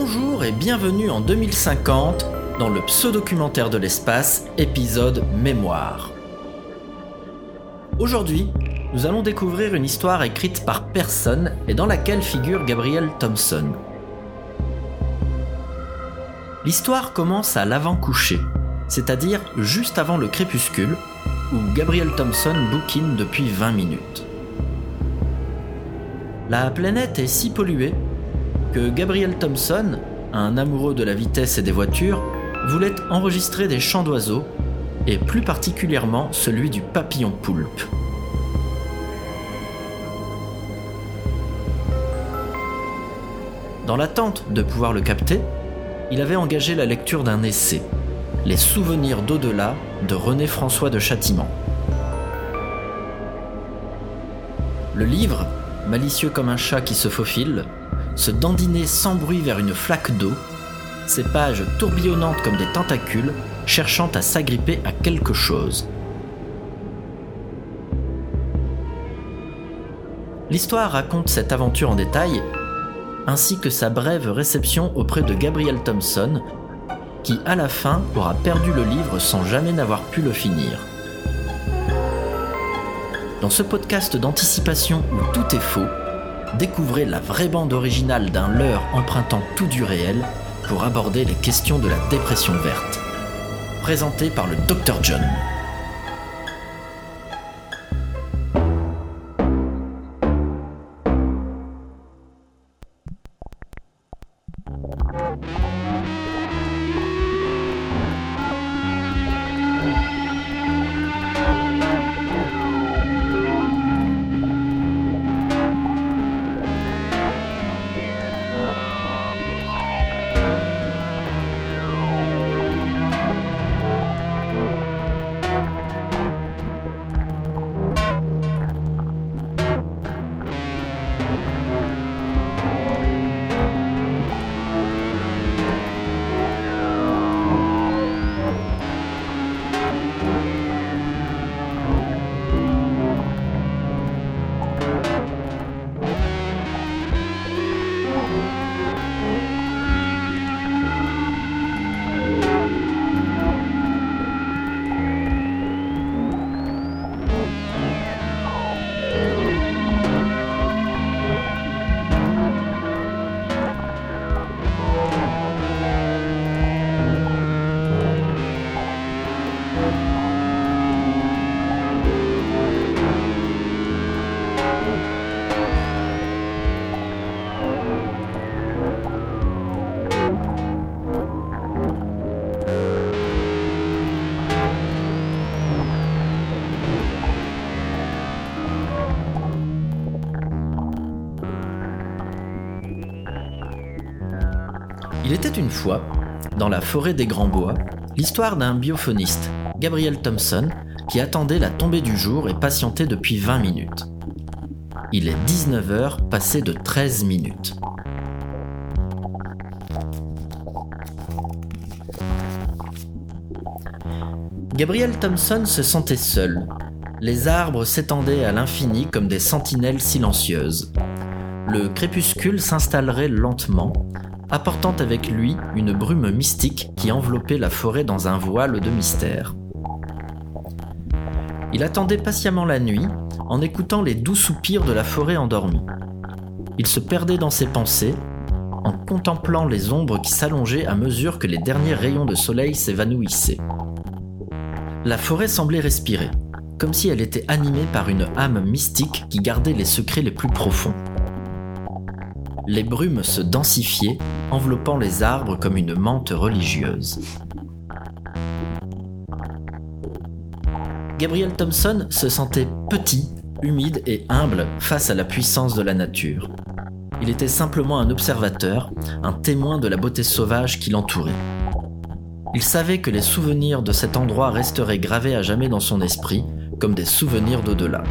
Bonjour et bienvenue en 2050 dans le pseudo-documentaire de l'espace, épisode Mémoire. Aujourd'hui, nous allons découvrir une histoire écrite par personne et dans laquelle figure Gabriel Thompson. L'histoire commence à l'avant-coucher, c'est-à-dire juste avant le crépuscule, où Gabriel Thompson bouquine depuis 20 minutes. La planète est si polluée que Gabriel Thompson, un amoureux de la vitesse et des voitures, voulait enregistrer des chants d'oiseaux, et plus particulièrement celui du papillon poulpe. Dans l'attente de pouvoir le capter, il avait engagé la lecture d'un essai, Les souvenirs d'au-delà de René François de Châtiment. Le livre, malicieux comme un chat qui se faufile, se dandinait sans bruit vers une flaque d'eau, ses pages tourbillonnantes comme des tentacules, cherchant à s'agripper à quelque chose. L'histoire raconte cette aventure en détail, ainsi que sa brève réception auprès de Gabriel Thompson, qui à la fin aura perdu le livre sans jamais n'avoir pu le finir. Dans ce podcast d'anticipation où tout est faux, découvrez la vraie bande originale d'un leurre empruntant tout du réel pour aborder les questions de la dépression verte. Présenté par le Dr John. Une fois, dans la forêt des Grands Bois, l'histoire d'un biophoniste, Gabriel Thompson, qui attendait la tombée du jour et patientait depuis 20 minutes. Il est 19h passé de 13 minutes. Gabriel Thompson se sentait seul. Les arbres s'étendaient à l'infini comme des sentinelles silencieuses. Le crépuscule s'installerait lentement, apportant avec lui une brume mystique qui enveloppait la forêt dans un voile de mystère. Il attendait patiemment la nuit, en écoutant les doux soupirs de la forêt endormie. Il se perdait dans ses pensées, en contemplant les ombres qui s'allongeaient à mesure que les derniers rayons de soleil s'évanouissaient. La forêt semblait respirer, comme si elle était animée par une âme mystique qui gardait les secrets les plus profonds. Les brumes se densifiaient, enveloppant les arbres comme une mante religieuse. Gabriel Thompson se sentait petit, humide et humble face à la puissance de la nature. Il était simplement un observateur, un témoin de la beauté sauvage qui l'entourait. Il savait que les souvenirs de cet endroit resteraient gravés à jamais dans son esprit, comme des souvenirs d'au-delà.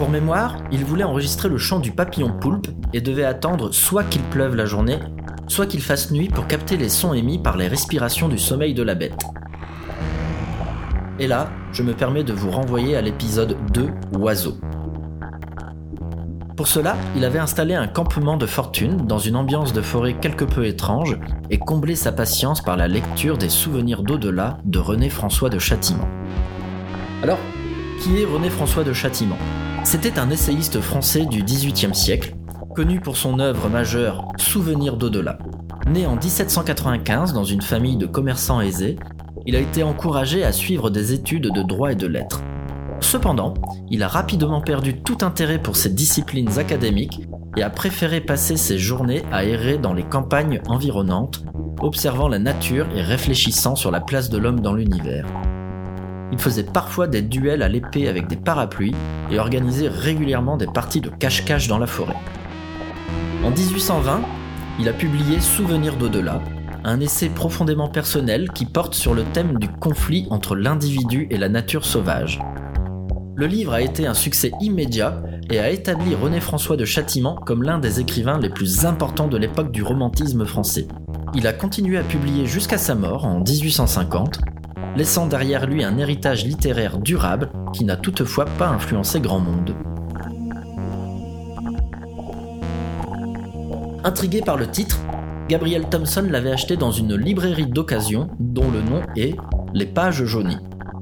Pour mémoire, il voulait enregistrer le chant du papillon poulpe et devait attendre soit qu'il pleuve la journée, soit qu'il fasse nuit pour capter les sons émis par les respirations du sommeil de la bête. Et là, je me permets de vous renvoyer à l'épisode 2 Oiseau. Pour cela, il avait installé un campement de fortune dans une ambiance de forêt quelque peu étrange et comblé sa patience par la lecture des Souvenirs d'au-delà de René François de Châtiment. Alors, qui est René François de Châtiment? C'était un essayiste français du XVIIIe siècle, connu pour son œuvre majeure Souvenirs d'au-delà. Né en 1795 dans une famille de commerçants aisés, il a été encouragé à suivre des études de droit et de lettres. Cependant, il a rapidement perdu tout intérêt pour ces disciplines académiques et a préféré passer ses journées à errer dans les campagnes environnantes, observant la nature et réfléchissant sur la place de l'homme dans l'univers. Il faisait parfois des duels à l'épée avec des parapluies et organisait régulièrement des parties de cache-cache dans la forêt. En 1820, il a publié Souvenirs d'au-delà, un essai profondément personnel qui porte sur le thème du conflit entre l'individu et la nature sauvage. Le livre a été un succès immédiat et a établi René François de Châtiment comme l'un des écrivains les plus importants de l'époque du romantisme français. Il a continué à publier jusqu'à sa mort en 1850, laissant derrière lui un héritage littéraire durable qui n'a toutefois pas influencé grand monde. Intrigué par le titre, Gabriel Thompson l'avait acheté dans une librairie d'occasion dont le nom est Les Pages Jaunies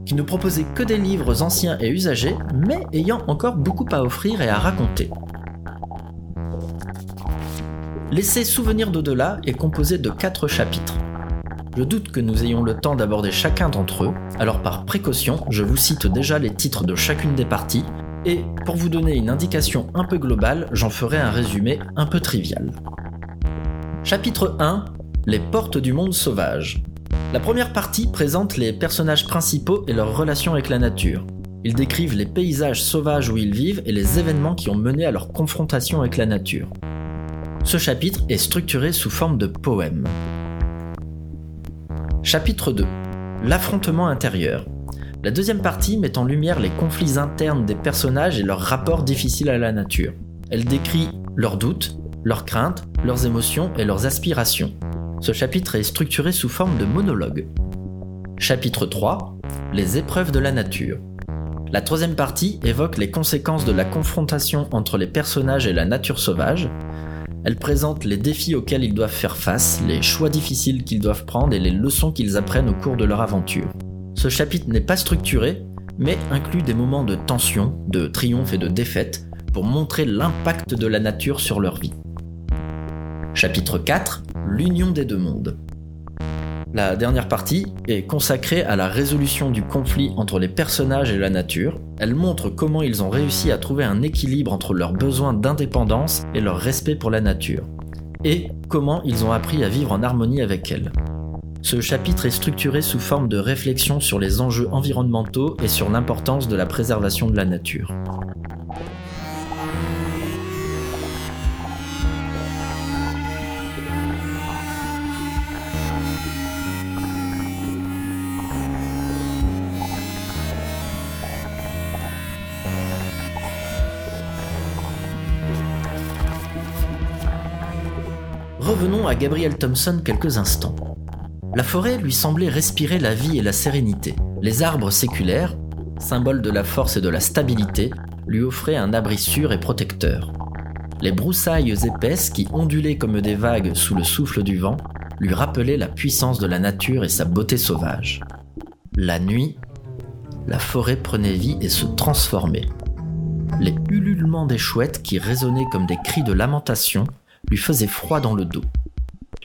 qui ne proposait que des livres anciens et usagés, mais ayant encore beaucoup à offrir et à raconter. L'essai Souvenir d'au-delà est composé de quatre chapitres. Je doute que nous ayons le temps d'aborder chacun d'entre eux, alors par précaution, je vous cite déjà les titres de chacune des parties, et pour vous donner une indication un peu globale, j'en ferai un résumé un peu trivial. Chapitre 1 Les portes du monde sauvage. La première partie présente les personnages principaux et leurs relations avec la nature. Ils décrivent les paysages sauvages où ils vivent et les événements qui ont mené à leur confrontation avec la nature. Ce chapitre est structuré sous forme de poème. Chapitre 2 L'affrontement intérieur. La deuxième partie met en lumière les conflits internes des personnages et leurs rapports difficiles à la nature. Elle décrit leurs doutes, leurs craintes, leurs émotions et leurs aspirations. Ce chapitre est structuré sous forme de monologue. Chapitre 3 Les épreuves de la nature. La troisième partie évoque les conséquences de la confrontation entre les personnages et la nature sauvage. Elle présente les défis auxquels ils doivent faire face, les choix difficiles qu'ils doivent prendre et les leçons qu'ils apprennent au cours de leur aventure. Ce chapitre n'est pas structuré, mais inclut des moments de tension, de triomphe et de défaite pour montrer l'impact de la nature sur leur vie. Chapitre 4 L'union des deux mondes. La dernière partie est consacrée à la résolution du conflit entre les personnages et la nature. Elle montre comment ils ont réussi à trouver un équilibre entre leurs besoins d'indépendance et leur respect pour la nature, et comment ils ont appris à vivre en harmonie avec elle. Ce chapitre est structuré sous forme de réflexion sur les enjeux environnementaux et sur l'importance de la préservation de la nature. Revenons à Gabriel Thompson quelques instants. La forêt lui semblait respirer la vie et la sérénité. Les arbres séculaires, symboles de la force et de la stabilité, lui offraient un abri sûr et protecteur. Les broussailles épaisses qui ondulaient comme des vagues sous le souffle du vent lui rappelaient la puissance de la nature et sa beauté sauvage. La nuit, la forêt prenait vie et se transformait. Les ululements des chouettes qui résonnaient comme des cris de lamentation lui faisait froid dans le dos.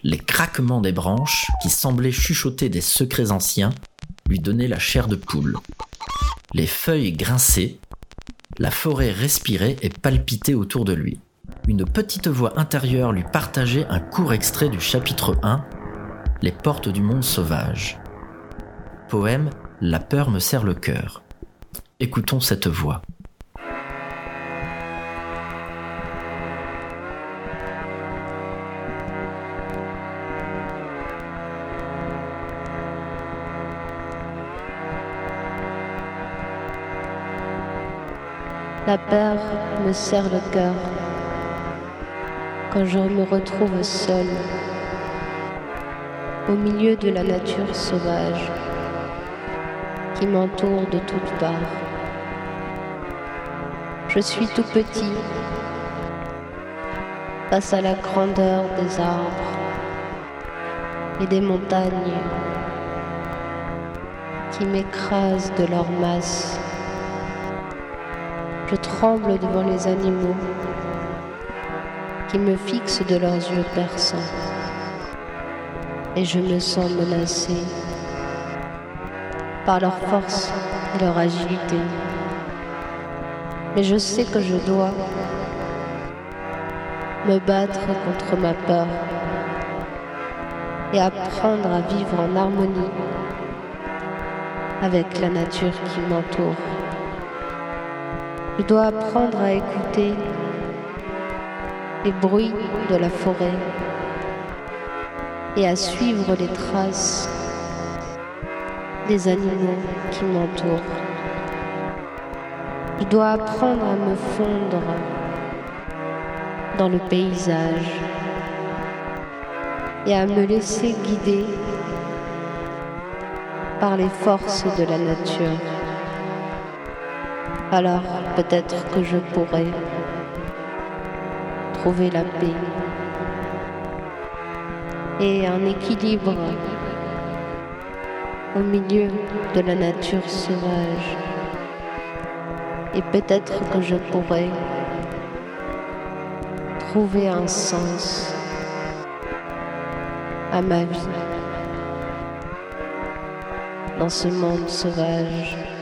Les craquements des branches, qui semblaient chuchoter des secrets anciens, lui donnaient la chair de poule. Les feuilles grinçaient, la forêt respirait et palpitait autour de lui. Une petite voix intérieure lui partageait un court extrait du chapitre 1, Les portes du monde sauvage. Poème La peur me serre le cœur. Écoutons cette voix. La peur me serre le cœur quand je me retrouve seul au milieu de la nature sauvage qui m'entoure de toutes parts. Je suis tout petit face à la grandeur des arbres et des montagnes qui m'écrasent de leur masse. Je tremble devant les animaux qui me fixent de leurs yeux perçants et je me sens menacée par leur force et leur agilité. Mais je sais que je dois me battre contre ma peur et apprendre à vivre en harmonie avec la nature qui m'entoure. Je dois apprendre à écouter les bruits de la forêt et à suivre les traces des animaux qui m'entourent. Je dois apprendre à me fondre dans le paysage et à me laisser guider par les forces de la nature. Alors peut-être que je pourrai trouver la paix et un équilibre au milieu de la nature sauvage. Et peut-être que je pourrais trouver un sens à ma vie dans ce monde sauvage.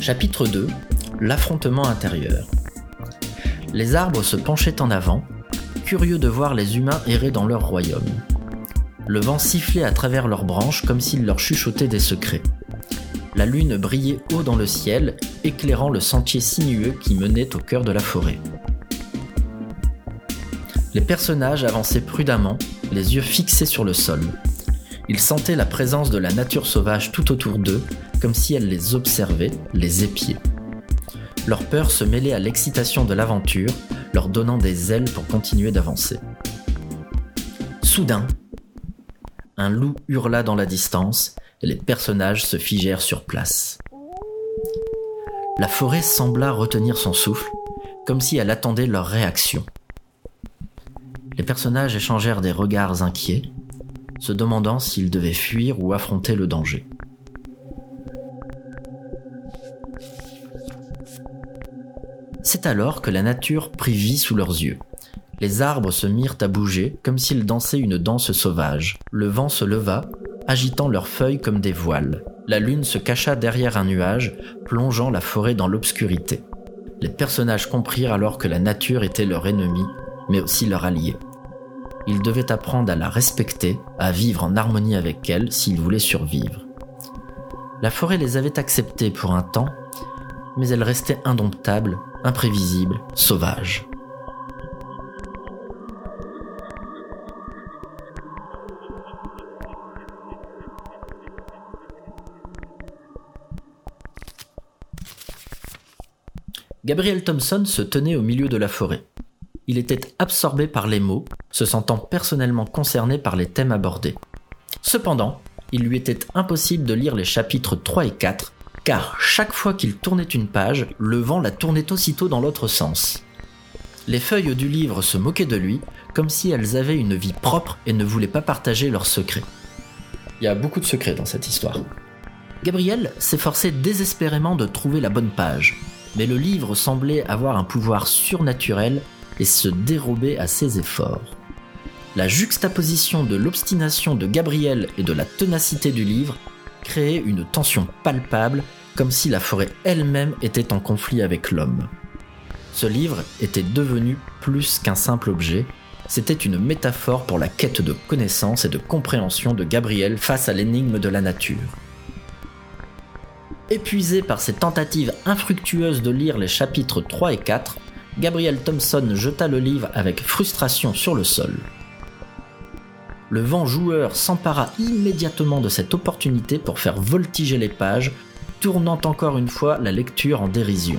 Chapitre 2 L'affrontement intérieur. Les arbres se penchaient en avant, curieux de voir les humains errer dans leur royaume. Le vent sifflait à travers leurs branches comme s'il leur chuchotait des secrets. La lune brillait haut dans le ciel, éclairant le sentier sinueux qui menait au cœur de la forêt. Les personnages avançaient prudemment, les yeux fixés sur le sol. Ils sentaient la présence de la nature sauvage tout autour d'eux comme si elle les observait, les épiait. Leur peur se mêlait à l'excitation de l'aventure, leur donnant des ailes pour continuer d'avancer. Soudain, un loup hurla dans la distance et les personnages se figèrent sur place. La forêt sembla retenir son souffle, comme si elle attendait leur réaction. Les personnages échangèrent des regards inquiets, se demandant s'ils devaient fuir ou affronter le danger. C'est alors que la nature prit vie sous leurs yeux. Les arbres se mirent à bouger comme s'ils dansaient une danse sauvage. Le vent se leva, agitant leurs feuilles comme des voiles. La lune se cacha derrière un nuage, plongeant la forêt dans l'obscurité. Les personnages comprirent alors que la nature était leur ennemi, mais aussi leur allié. Ils devaient apprendre à la respecter, à vivre en harmonie avec elle s'ils voulaient survivre. La forêt les avait acceptés pour un temps, mais elle restait indomptable imprévisible, sauvage. Gabriel Thompson se tenait au milieu de la forêt. Il était absorbé par les mots, se sentant personnellement concerné par les thèmes abordés. Cependant, il lui était impossible de lire les chapitres 3 et 4 car chaque fois qu'il tournait une page, le vent la tournait aussitôt dans l'autre sens. Les feuilles du livre se moquaient de lui, comme si elles avaient une vie propre et ne voulaient pas partager leurs secrets. Il y a beaucoup de secrets dans cette histoire. Gabriel s'efforçait désespérément de trouver la bonne page, mais le livre semblait avoir un pouvoir surnaturel et se dérober à ses efforts. La juxtaposition de l'obstination de Gabriel et de la ténacité du livre créait une tension palpable, comme si la forêt elle-même était en conflit avec l'homme. Ce livre était devenu plus qu'un simple objet, c'était une métaphore pour la quête de connaissance et de compréhension de Gabriel face à l'énigme de la nature. Épuisé par ses tentatives infructueuses de lire les chapitres 3 et 4, Gabriel Thompson jeta le livre avec frustration sur le sol. Le vent joueur s'empara immédiatement de cette opportunité pour faire voltiger les pages, tournant encore une fois la lecture en dérision.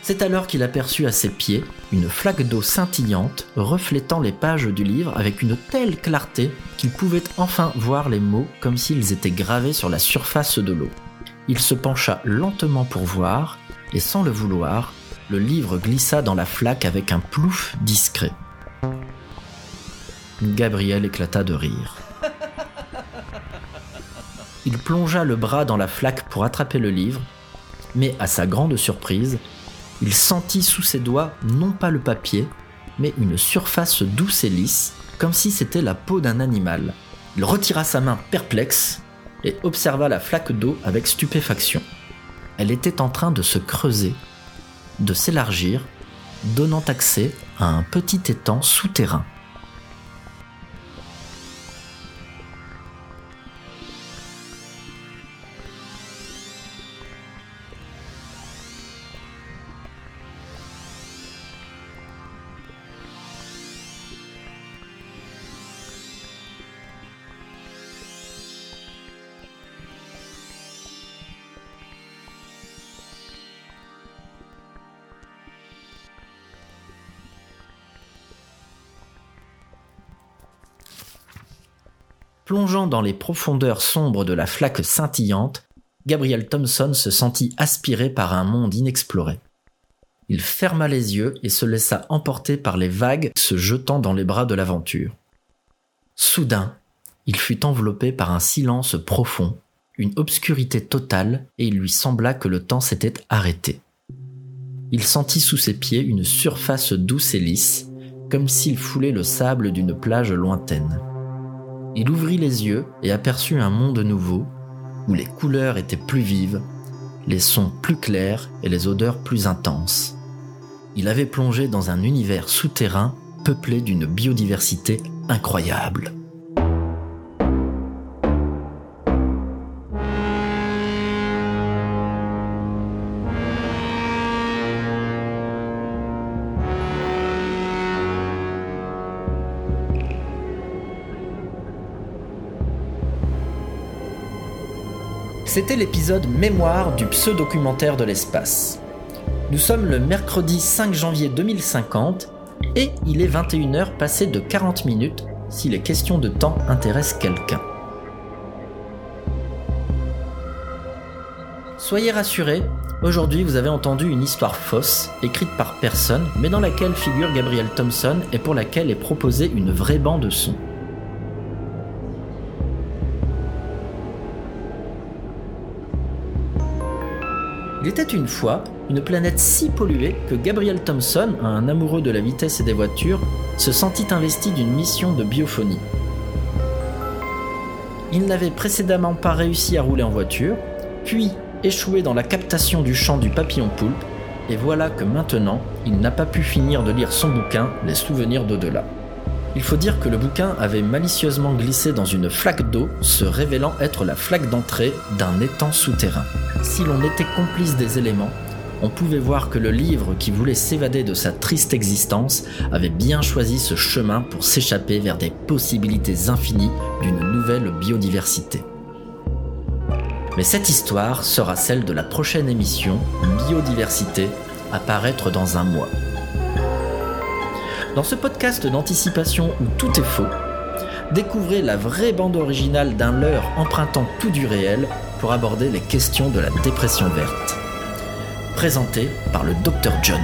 C'est alors qu'il aperçut à ses pieds une flaque d'eau scintillante reflétant les pages du livre avec une telle clarté qu'il pouvait enfin voir les mots comme s'ils étaient gravés sur la surface de l'eau. Il se pencha lentement pour voir, et sans le vouloir, le livre glissa dans la flaque avec un plouf discret. Gabriel éclata de rire. Il plongea le bras dans la flaque pour attraper le livre, mais à sa grande surprise, il sentit sous ses doigts non pas le papier, mais une surface douce et lisse, comme si c'était la peau d'un animal. Il retira sa main perplexe et observa la flaque d'eau avec stupéfaction. Elle était en train de se creuser, de s'élargir, donnant accès à un petit étang souterrain. Plongeant dans les profondeurs sombres de la flaque scintillante, Gabriel Thompson se sentit aspiré par un monde inexploré. Il ferma les yeux et se laissa emporter par les vagues se jetant dans les bras de l'aventure. Soudain, il fut enveloppé par un silence profond, une obscurité totale, et il lui sembla que le temps s'était arrêté. Il sentit sous ses pieds une surface douce et lisse, comme s'il foulait le sable d'une plage lointaine. Il ouvrit les yeux et aperçut un monde nouveau, où les couleurs étaient plus vives, les sons plus clairs et les odeurs plus intenses. Il avait plongé dans un univers souterrain peuplé d'une biodiversité incroyable. C'était l'épisode Mémoire du pseudo-documentaire de l'espace. Nous sommes le mercredi 5 janvier 2050 et il est 21h passé de 40 minutes si les questions de temps intéressent quelqu'un. Soyez rassurés, aujourd'hui vous avez entendu une histoire fausse, écrite par personne, mais dans laquelle figure Gabriel Thompson et pour laquelle est proposée une vraie bande son. Il était une fois une planète si polluée que Gabriel Thompson, un amoureux de la vitesse et des voitures, se sentit investi d'une mission de biophonie. Il n'avait précédemment pas réussi à rouler en voiture, puis échoué dans la captation du chant du papillon poulpe, et voilà que maintenant, il n'a pas pu finir de lire son bouquin Les souvenirs d'au-delà. Il faut dire que le bouquin avait malicieusement glissé dans une flaque d'eau, se révélant être la flaque d'entrée d'un étang souterrain. Si l'on était complice des éléments, on pouvait voir que le livre qui voulait s'évader de sa triste existence avait bien choisi ce chemin pour s'échapper vers des possibilités infinies d'une nouvelle biodiversité. Mais cette histoire sera celle de la prochaine émission Biodiversité, à paraître dans un mois. Dans ce podcast d'anticipation où tout est faux, découvrez la vraie bande originale d'un leurre empruntant tout du réel pour aborder les questions de la dépression verte. Présenté par le Dr John.